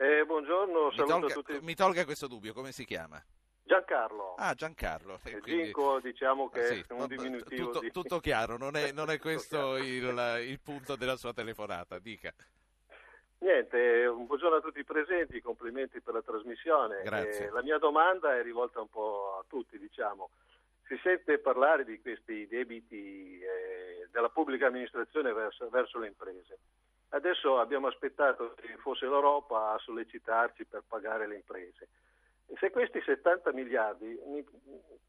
Eh, buongiorno, mi tolga, tutti. mi tolga questo dubbio, come si chiama? Giancarlo. Ah, Giancarlo. Eh, quindi... Ginco diciamo che ah, sì, è un diminutivo. Tutto, di... tutto chiaro, non è, non è questo il, il, punto della sua telefonata, dica. Niente, un buongiorno a tutti i presenti, complimenti per la trasmissione. Grazie. Eh, la mia domanda è rivolta un po' a tutti, diciamo. si sente parlare di questi debiti eh, della pubblica amministrazione verso, verso, le imprese. Adesso abbiamo aspettato che fosse l'Europa a sollecitarci per pagare le imprese. E se questi 70 miliardi,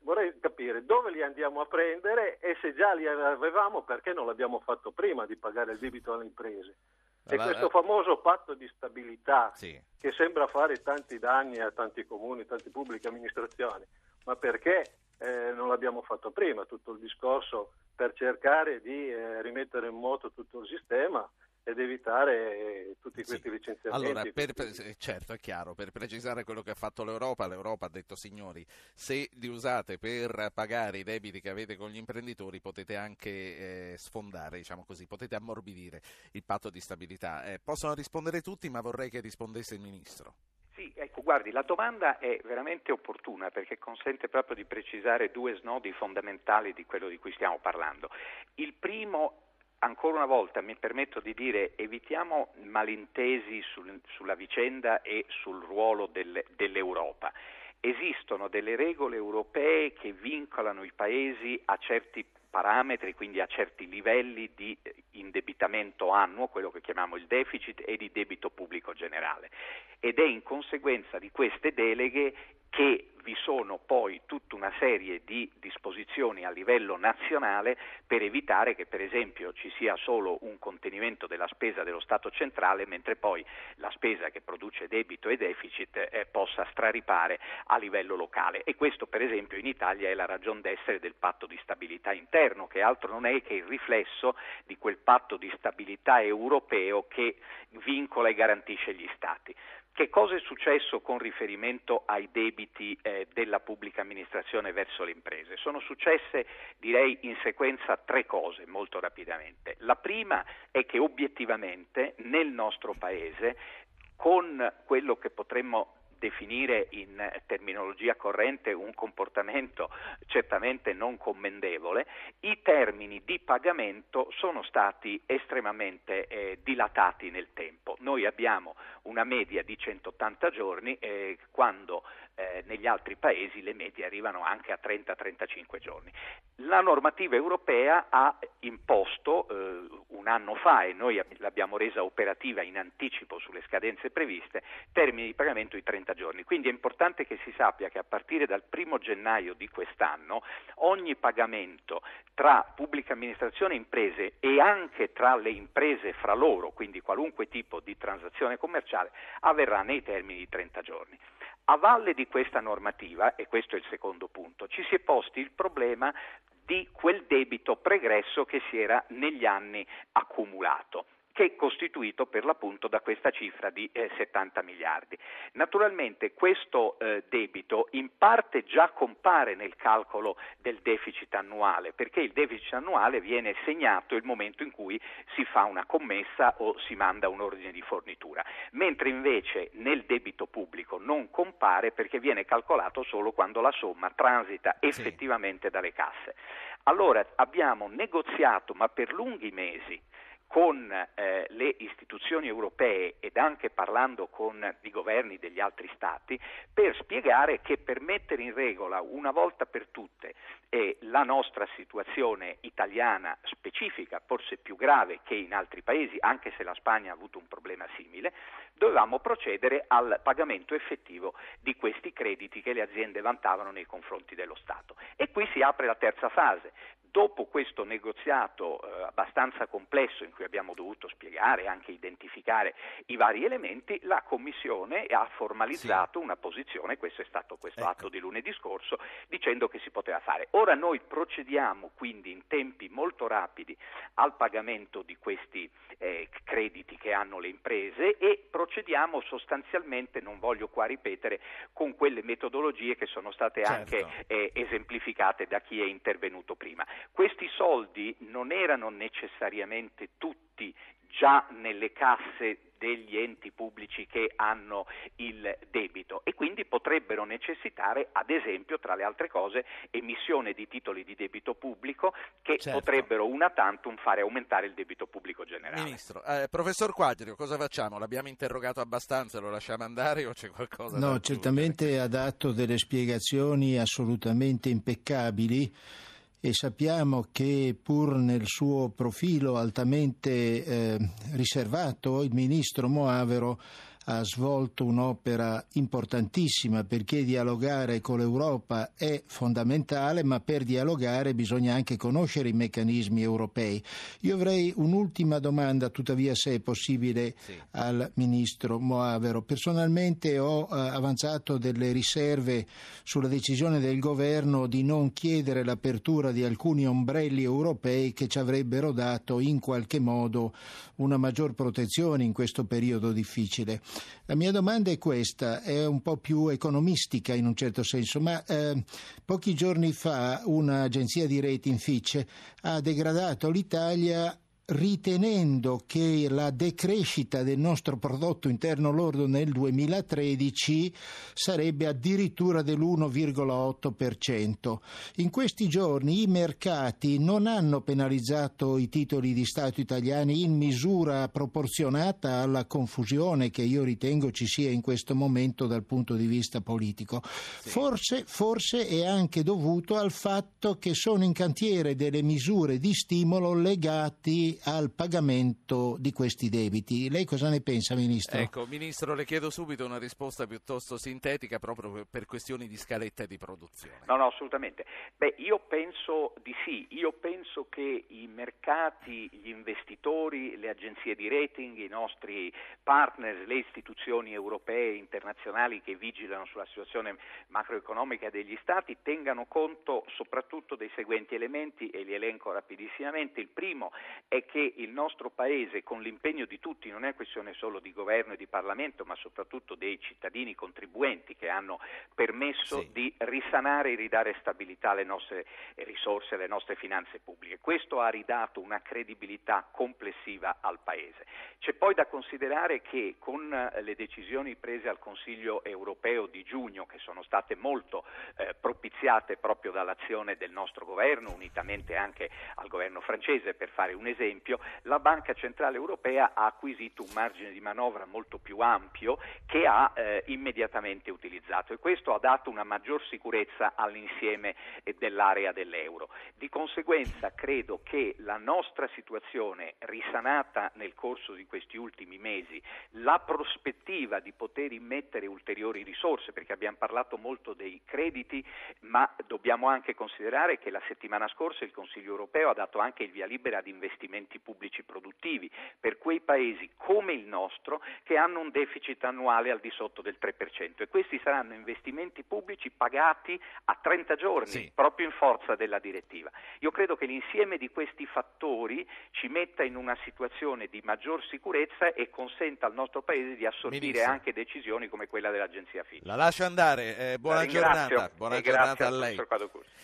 vorrei capire dove li andiamo a prendere e se già li avevamo perché non l'abbiamo fatto prima di pagare il debito alle imprese. E questo famoso patto di stabilità sì. che sembra fare tanti danni a tanti comuni, tante pubbliche amministrazioni, ma perché eh, non l'abbiamo fatto prima? Tutto il discorso per cercare di eh, rimettere in moto tutto il sistema ed evitare tutti questi sì. licenziamenti. Allora, per, per, certo, è chiaro, per precisare quello che ha fatto l'Europa, l'Europa ha detto signori, se li usate per pagare i debiti che avete con gli imprenditori potete anche eh, sfondare, diciamo così, potete ammorbidire il patto di stabilità. Eh, possono rispondere tutti, ma vorrei che rispondesse il Ministro. Sì, ecco, guardi, la domanda è veramente opportuna perché consente proprio di precisare due snodi fondamentali di quello di cui stiamo parlando. Il primo ancora una volta mi permetto di dire evitiamo malintesi sul, sulla vicenda e sul ruolo del, dell'Europa. Esistono delle regole europee che vincolano i paesi a certi parametri, quindi a certi livelli di indebitamento annuo, quello che chiamiamo il deficit, e di debito pubblico generale. Ed è in conseguenza di queste deleghe che vi sono poi tutta una serie di disposizioni a livello nazionale per evitare che per esempio ci sia solo un contenimento della spesa dello Stato centrale mentre poi la spesa che produce debito e deficit eh, possa straripare a livello locale e questo per esempio in Italia è la ragion d'essere del patto di stabilità interno che altro non è che il riflesso di quel patto di stabilità europeo che vincola e garantisce gli Stati. Che cosa è successo con riferimento ai debiti eh, della pubblica amministrazione verso le imprese? Sono successe, direi, in sequenza tre cose molto rapidamente. La prima è che obiettivamente nel nostro Paese, con quello che potremmo definire in terminologia corrente un comportamento certamente non commendevole, i termini di pagamento sono stati estremamente eh, dilatati nel tempo. Noi abbiamo una media di 180 giorni eh, quando eh, negli altri paesi le medie arrivano anche a 30-35 giorni. La normativa europea ha imposto eh, un anno fa e noi l'abbiamo resa operativa in anticipo sulle scadenze previste, termini di pagamento di 30 giorni. Quindi è importante che si sappia che a partire dal 1 gennaio di quest'anno ogni pagamento tra pubblica amministrazione e imprese e anche tra le imprese fra loro, quindi qualunque tipo di transazione commerciale, avverrà nei termini di 30 giorni. A valle di questa normativa, e questo è il secondo punto, ci si è posti il problema di quel debito pregresso che si era negli anni accumulato che è costituito per l'appunto da questa cifra di eh, 70 miliardi. Naturalmente questo eh, debito in parte già compare nel calcolo del deficit annuale, perché il deficit annuale viene segnato il momento in cui si fa una commessa o si manda un ordine di fornitura, mentre invece nel debito pubblico non compare perché viene calcolato solo quando la somma transita effettivamente sì. dalle casse. Allora abbiamo negoziato, ma per lunghi mesi, con eh, le istituzioni europee ed anche parlando con i governi degli altri Stati per spiegare che per mettere in regola una volta per tutte eh, la nostra situazione italiana specifica, forse più grave che in altri paesi, anche se la Spagna ha avuto un problema simile, dovevamo procedere al pagamento effettivo di questi crediti che le aziende vantavano nei confronti dello Stato. E qui si apre la terza fase, Dopo questo negoziato eh, abbastanza complesso in cui abbiamo dovuto spiegare e anche identificare i vari elementi, la Commissione ha formalizzato sì. una posizione, questo è stato questo ecco. atto di lunedì scorso, dicendo che si poteva fare. Ora noi procediamo quindi in tempi molto rapidi al pagamento di questi eh, crediti che hanno le imprese e procediamo sostanzialmente, non voglio qua ripetere, con quelle metodologie che sono state certo. anche eh, esemplificate da chi è intervenuto prima. Questi soldi non erano necessariamente tutti già nelle casse degli enti pubblici che hanno il debito e quindi potrebbero necessitare, ad esempio, tra le altre cose, emissione di titoli di debito pubblico che Certo. potrebbero una tantum fare aumentare il debito pubblico generale. Ministro, eh, professor Quadrio, cosa facciamo? L'abbiamo interrogato abbastanza, lo lasciamo andare o c'è qualcosa da No, certamente ha dato delle spiegazioni assolutamente impeccabili e sappiamo che pur nel suo profilo altamente eh, riservato il ministro Moavero ha svolto un'opera importantissima perché dialogare con l'Europa è fondamentale, ma per dialogare bisogna anche conoscere i meccanismi europei. Io avrei un'ultima domanda, tuttavia se è possibile, Sì. al ministro Moavero. Personalmente ho eh, avanzato delle riserve sulla decisione del governo di non chiedere l'apertura di alcuni ombrelli europei che ci avrebbero dato in qualche modo una maggior protezione in questo periodo difficile. La mia domanda è questa, è un po' più economistica in un certo senso, ma eh, pochi giorni fa un'agenzia di rating Fitch ha degradato l'Italia ritenendo che la decrescita del nostro prodotto interno lordo nel 2013 sarebbe addirittura dell'1,8%. In questi giorni i mercati non hanno penalizzato i titoli di Stato italiani in misura proporzionata alla confusione che io ritengo ci sia in questo momento dal punto di vista politico. Forse, forse è anche dovuto al fatto che sono in cantiere delle misure di stimolo legati al pagamento di questi debiti. Lei cosa ne pensa, Ministro? Ecco, Ministro, le chiedo subito una risposta piuttosto sintetica proprio per- questioni di scaletta e di produzione. No, no, assolutamente. Beh, io penso di sì, io penso che i mercati, gli investitori, le agenzie di rating, i nostri partner, le istituzioni europee e internazionali che vigilano sulla situazione macroeconomica degli Stati tengano conto soprattutto dei seguenti elementi e li elenco rapidissimamente. Il primo è che il nostro Paese, con l'impegno di tutti, non è questione solo di governo e di Parlamento, ma soprattutto dei cittadini contribuenti che hanno permesso Sì. di risanare e ridare stabilità alle nostre risorse, alle nostre finanze pubbliche. Questo ha ridato una credibilità complessiva al Paese. C'è poi da considerare che con eh, le decisioni prese al Consiglio europeo di giugno, che sono state molto eh, propiziate proprio dall'azione del nostro governo, unitamente anche al governo francese, per fare un esempio, la Banca Centrale Europea ha acquisito un margine di manovra molto più ampio che ha eh, immediatamente utilizzato e questo ha dato una maggior sicurezza all'insieme eh, dell'area dell'euro. Di conseguenza credo che la nostra situazione risanata nel corso di questi ultimi mesi, la prospettiva di poter immettere ulteriori risorse, perché abbiamo parlato molto dei crediti, ma dobbiamo anche considerare che la settimana scorsa il Consiglio europeo ha dato anche il via libera ad investimenti pubblici produttivi per quei paesi come il nostro che hanno un deficit annuale al di sotto del 3% e questi saranno investimenti pubblici pagati a 30 giorni Sì. proprio in forza della direttiva. Io credo che l'insieme di questi fattori ci metta in una situazione di maggior sicurezza e consenta al nostro Paese di assorbire Ministro. anche decisioni come quella dell'agenzia FIT. La lascio andare, eh, buona La giornata, buona giornata a lei.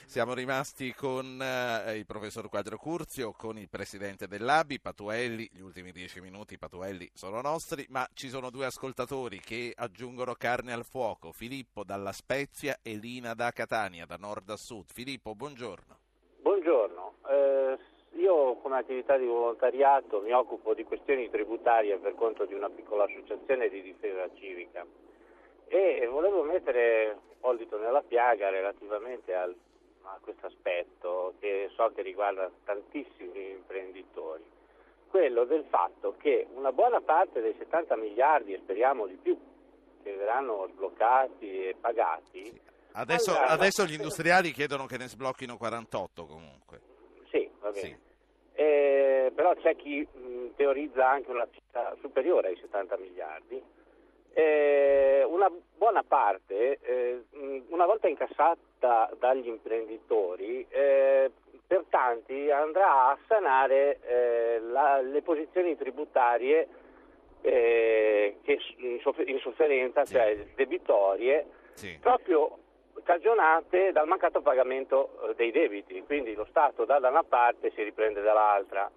Siamo rimasti con eh, il professor Quadro Curzio, con il presidente dell'ABI, Patuelli, gli ultimi dieci minuti Patuelli sono nostri, ma ci sono due ascoltatori che aggiungono carne al fuoco, Filippo dalla Spezia e Lina da Catania, da nord a sud. Filippo, buongiorno. Buongiorno, Eh, io come attività di volontariato mi occupo di questioni tributarie per conto di una piccola associazione di difesa civica e volevo mettere un po' il dito nella piaga relativamente al- a questo aspetto che so che riguarda tantissimi imprenditori, quello del fatto che una buona parte dei 70 miliardi, e speriamo di più, che verranno sbloccati e pagati, Adesso, Allora, adesso gli industriali chiedono che ne sblocchino 48 comunque. Sì, va bene. Sì. Eh, però c'è chi mh, teorizza anche una cifra superiore ai 70 miliardi. Eh, una buona parte, eh, una volta incassata dagli imprenditori, eh, per tanti andrà a sanare eh, la- le posizioni tributarie eh, che in, soff- in sofferenza, Sì. cioè debitorie, Sì. proprio cagionate dal mancato pagamento eh, dei debiti, quindi lo Stato dà da una parte e si riprende dall'altra.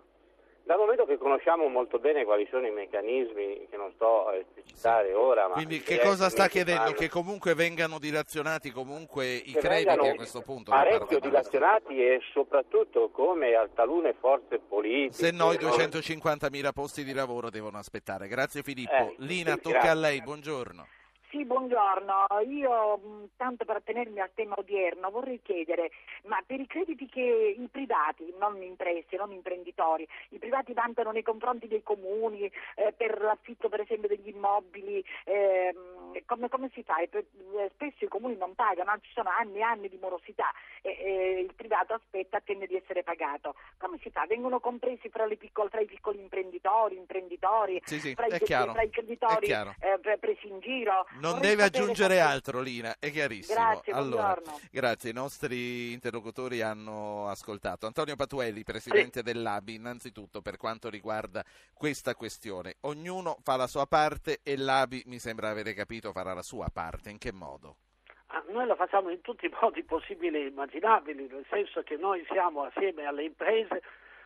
Dal momento che conosciamo molto bene quali sono i meccanismi che non sto a esplicitare ora, ma quindi che cosa sta chiedendo? Che comunque vengano dilazionati comunque i crediti a questo punto? Parecchio dilazionati e soprattutto come a talune forze politiche. Se no i 250.000 posti di lavoro devono aspettare. Grazie Filippo. Eh, Lina, sì, tocca grazie. a lei, buongiorno. Sì, buongiorno. Io, mm, tanto per attenermi al tema odierno, vorrei chiedere, ma per i crediti che i privati, non imprese, non imprenditori, i privati vantano nei confronti dei comuni, eh, per l'affitto per esempio degli immobili, eh, come, come, si fa? Per, eh, spesso i comuni non pagano, ci sono anni e anni di morosità e il privato aspetta, attende di essere pagato. Come si fa? Vengono compresi fra, piccole, fra i piccoli imprenditori, imprenditori, sì, sì, fra, i, fra, i, creditori eh, presi in giro? Non deve aggiungere altro, Lina, è chiarissimo. Grazie, allora, grazie, i nostri interlocutori hanno ascoltato. Antonio Patuelli, presidente sì. dell'ABI, innanzitutto per quanto riguarda questa questione. Ognuno fa la sua parte e l'ABI, mi sembra avere capito, farà la sua parte. In che modo? Ah, noi lo facciamo in tutti i modi possibili e immaginabili, nel senso che noi siamo assieme alle imprese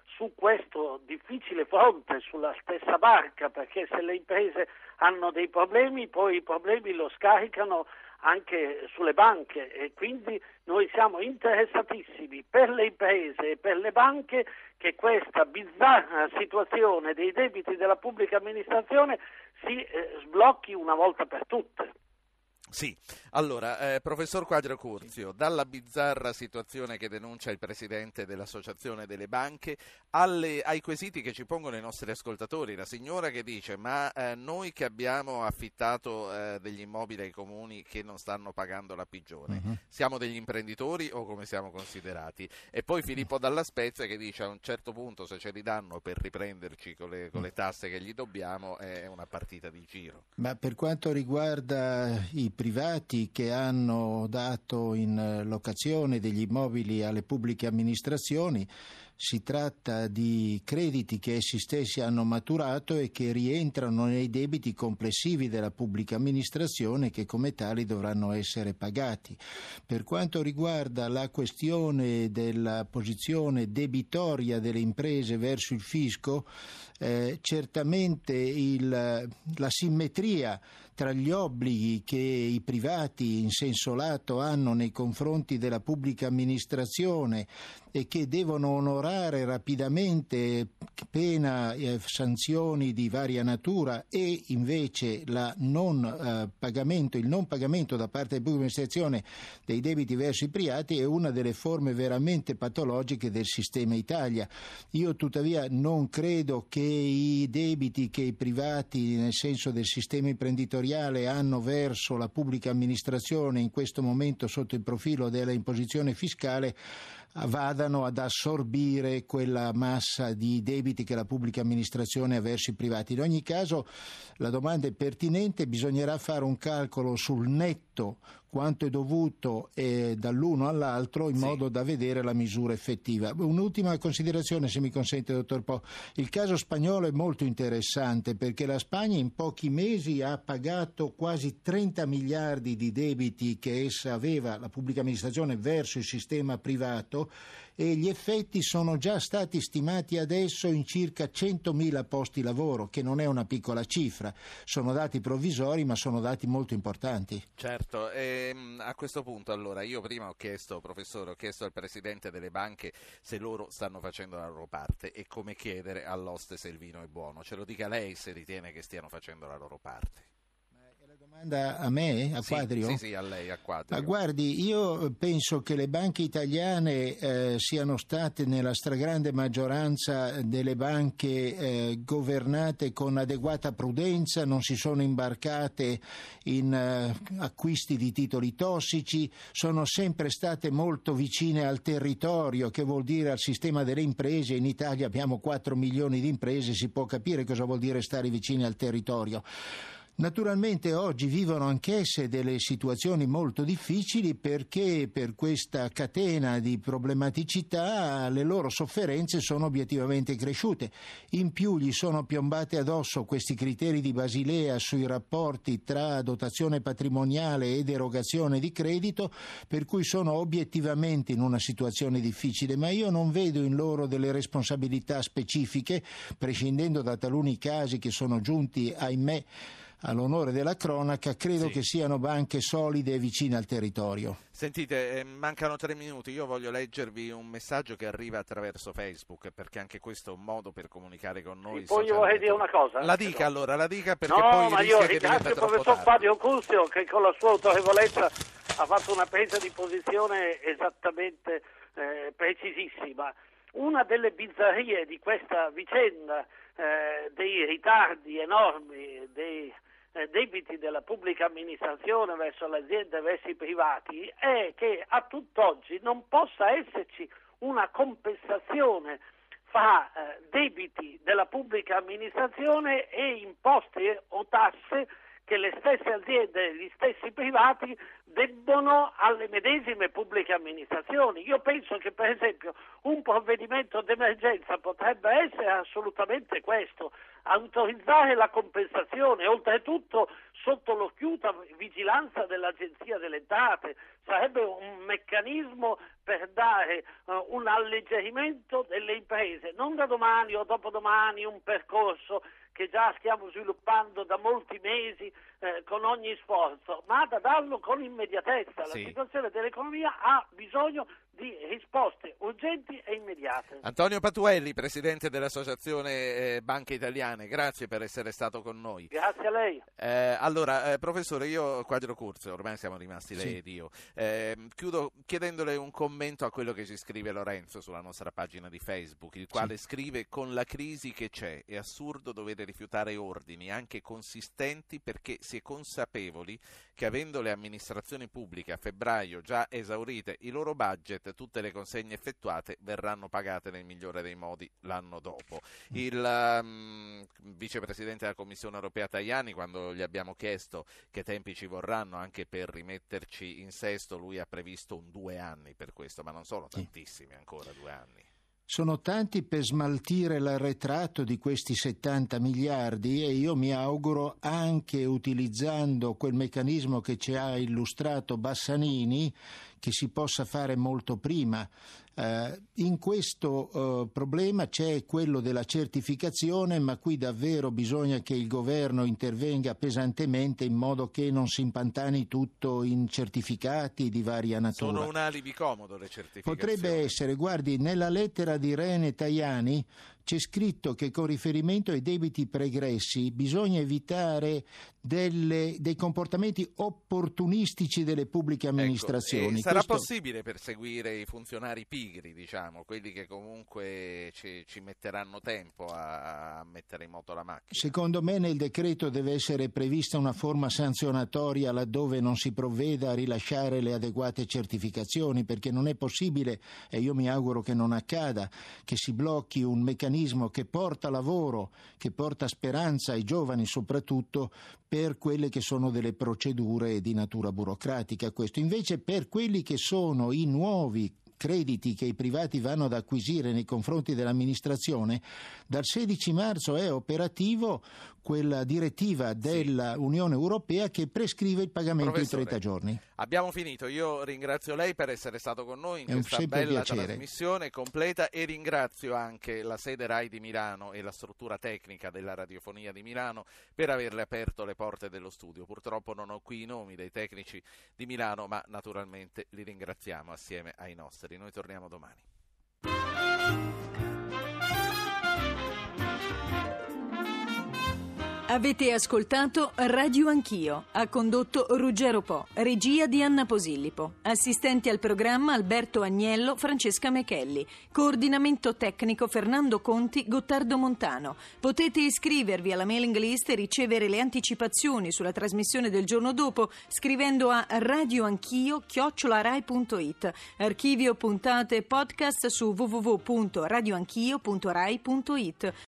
su questo difficile fronte, sulla stessa barca, perché se le imprese hanno dei problemi, poi i problemi lo scaricano anche sulle banche e quindi noi siamo interessatissimi per le imprese e per le banche che questa bizzarra situazione dei debiti della pubblica amministrazione si eh, sblocchi una volta per tutte. Sì, allora, eh, professor Quadro Curzio, dalla bizzarra situazione che denuncia il presidente dell'Associazione delle Banche alle, ai quesiti che ci pongono i nostri ascoltatori, la signora che dice ma eh, noi che abbiamo affittato eh, degli immobili ai comuni che non stanno pagando la pigione, uh-huh. siamo degli imprenditori o come siamo considerati? E poi Filippo Dalla Spezia che dice a un certo punto se ce li danno per riprenderci con le, con le tasse che gli dobbiamo è una partita di giro. Ma per quanto riguarda i privati che hanno dato in locazione degli immobili alle pubbliche amministrazioni si tratta di crediti che essi stessi hanno maturato e che rientrano nei debiti complessivi della pubblica amministrazione che come tali dovranno essere pagati. Per quanto riguarda la questione della posizione debitoria delle imprese verso il fisco, eh, certamente il, la simmetria tra gli obblighi che i privati in senso lato hanno nei confronti della pubblica amministrazione e che devono onorare rapidamente pena e sanzioni di varia natura e invece non, eh, pagamento, il non pagamento da parte della pubblica amministrazione dei debiti verso i privati è una delle forme veramente patologiche del sistema Italia. Io tuttavia non credo che i debiti che i privati nel senso del sistema imprenditoriale hanno verso la pubblica amministrazione in questo momento sotto il profilo della imposizione fiscale vadano ad assorbire quella massa di debiti che la pubblica amministrazione ha verso i privati. In ogni caso la domanda è pertinente, bisognerà fare un calcolo sul netto quanto è dovuto eh, dall'uno all'altro in sì. modo da vedere la misura effettiva. Un'ultima considerazione, se mi consente, dottor Po. Il caso spagnolo è molto interessante perché la Spagna in pochi mesi ha pagato quasi 30 miliardi di debiti che essa aveva, la pubblica amministrazione, verso il sistema privato e gli effetti sono già stati stimati adesso in circa 100.000 posti lavoro, che non è una piccola cifra. Sono dati provvisori, ma sono dati molto importanti. Certo, ehm, a questo punto allora io prima ho chiesto, professore, ho chiesto al presidente delle banche se loro stanno facendo la loro parte e come chiedere all'oste se il vino è buono. Ce lo dica lei se ritiene che stiano facendo la loro parte domanda a me, a sì, Quadrio? Sì, sì, a lei, a Quadrio. Ma guardi, io penso che le banche italiane eh, siano state nella stragrande maggioranza delle banche eh, governate con adeguata prudenza, non si sono imbarcate in eh, acquisti di titoli tossici, sono sempre state molto vicine al territorio, che vuol dire al sistema delle imprese. In Italia abbiamo 4 milioni di imprese, si può capire cosa vuol dire stare vicini al territorio. Naturalmente oggi vivono anch'esse delle situazioni molto difficili perché per questa catena di problematicità le loro sofferenze sono obiettivamente cresciute. In più gli sono piombate addosso questi criteri di Basilea sui rapporti tra dotazione patrimoniale ed erogazione di credito, per cui sono obiettivamente in una situazione difficile, ma io non vedo in loro delle responsabilità specifiche, prescindendo da taluni casi che sono giunti, ahimè, all'onore della cronaca, credo sì. che siano banche solide e vicine al territorio. Sentite, eh, mancano tre minuti, io voglio leggervi un messaggio che arriva attraverso Facebook, perché anche questo è un modo per comunicare con noi. Sì, poi io vorrei dire una cosa. La dica allora, la dica perché no, poi ma io ringrazio il professor Fabio Curzio che con la sua autorevolezza ha fatto una presa di posizione esattamente eh, precisissima. Una delle bizzarrie di questa vicenda eh, dei ritardi enormi, dei eh, debiti della pubblica amministrazione verso le aziende verso i privati è che a tutt'oggi non possa esserci una compensazione fra eh, debiti della pubblica amministrazione e imposte o tasse che le stesse aziende e gli stessi privati debbono alle medesime pubbliche amministrazioni. Io penso che per esempio un provvedimento d'emergenza potrebbe essere assolutamente questo, autorizzare la compensazione, oltretutto sotto l'occhiuta vigilanza dell'Agenzia delle Entrate, sarebbe un meccanismo per dare uh, un alleggerimento delle imprese, non da domani o dopodomani un percorso che già stiamo sviluppando da molti mesi eh, con ogni sforzo, ma da darlo con immediatezza. Sì. La situazione dell'economia ha bisogno di risposte urgenti e immediate. Antonio Patuelli, presidente dell'Associazione eh, Banche Italiane, grazie per essere stato con noi. Grazie a lei. Eh, allora, eh, professore, io quadro corso, ormai siamo rimasti lei sì. ed io. Eh, chiudo chiedendole un commento a quello che ci scrive Lorenzo sulla nostra pagina di Facebook, il quale sì. scrive con la crisi che c'è è assurdo dover rifiutare ordini anche consistenti perché si è consapevoli che avendo le amministrazioni pubbliche a febbraio già esaurite i loro budget, tutte le consegne effettuate verranno pagate nel migliore dei modi l'anno dopo. Il um, vicepresidente della Commissione europea Tajani, quando gli abbiamo chiesto che tempi ci vorranno anche per rimetterci in sesto, lui ha previsto un due anni per questo, ma non sono tantissimi ancora due anni sono tanti per smaltire l'arretrato di questi 70 miliardi e io mi auguro anche utilizzando quel meccanismo che ci ha illustrato Bassanini che si possa fare molto prima. Eh, in questo eh, problema c'è quello della certificazione, ma qui davvero bisogna che il governo intervenga pesantemente in modo che non si impantani tutto in certificati di varia natura. Sono un alibi comodo le certificazioni. Potrebbe essere, guardi, nella lettera di Rene Tajani c'è scritto che con riferimento ai debiti pregressi bisogna evitare delle, dei comportamenti opportunistici delle pubbliche ecco, amministrazioni. Ecco, sarà Questo... possibile perseguire i funzionari pigri, diciamo, quelli che comunque ci, ci metteranno tempo a, a, mettere in moto la macchina? Secondo me nel decreto deve essere prevista una forma sanzionatoria laddove non si provveda a rilasciare le adeguate certificazioni, perché non è possibile, e io mi auguro che non accada, che si blocchi un meccanismo meccanismo che porta lavoro, che porta speranza ai giovani soprattutto per quelle che sono delle procedure di natura burocratica. Questo invece per quelli che sono i nuovi crediti che i privati vanno ad acquisire nei confronti dell'amministrazione, dal 16 marzo è operativo quella direttiva dell'Unione Europea che prescrive il pagamento in 30 giorni. Abbiamo finito, io ringrazio lei per essere stato con noi in è questa bella piacere. trasmissione completa e ringrazio anche la sede RAI di Milano e la struttura tecnica della radiofonia di Milano per averle aperto le porte dello studio. Purtroppo non ho qui i nomi dei tecnici di Milano, ma naturalmente li ringraziamo assieme ai nostri. Noi torniamo domani. Avete ascoltato Radio Anch'io. Ha condotto Ruggero Po. Regia di Anna Posillipo. Assistenti al programma Alberto Agnello, Francesca Mechelli. Coordinamento tecnico Fernando Conti, Gottardo Montano. Potete iscrivervi alla mailing list e ricevere le anticipazioni sulla trasmissione del giorno dopo scrivendo a radioanchio-rai.it. Archivio puntate podcast su www.radioanchio.rai.it.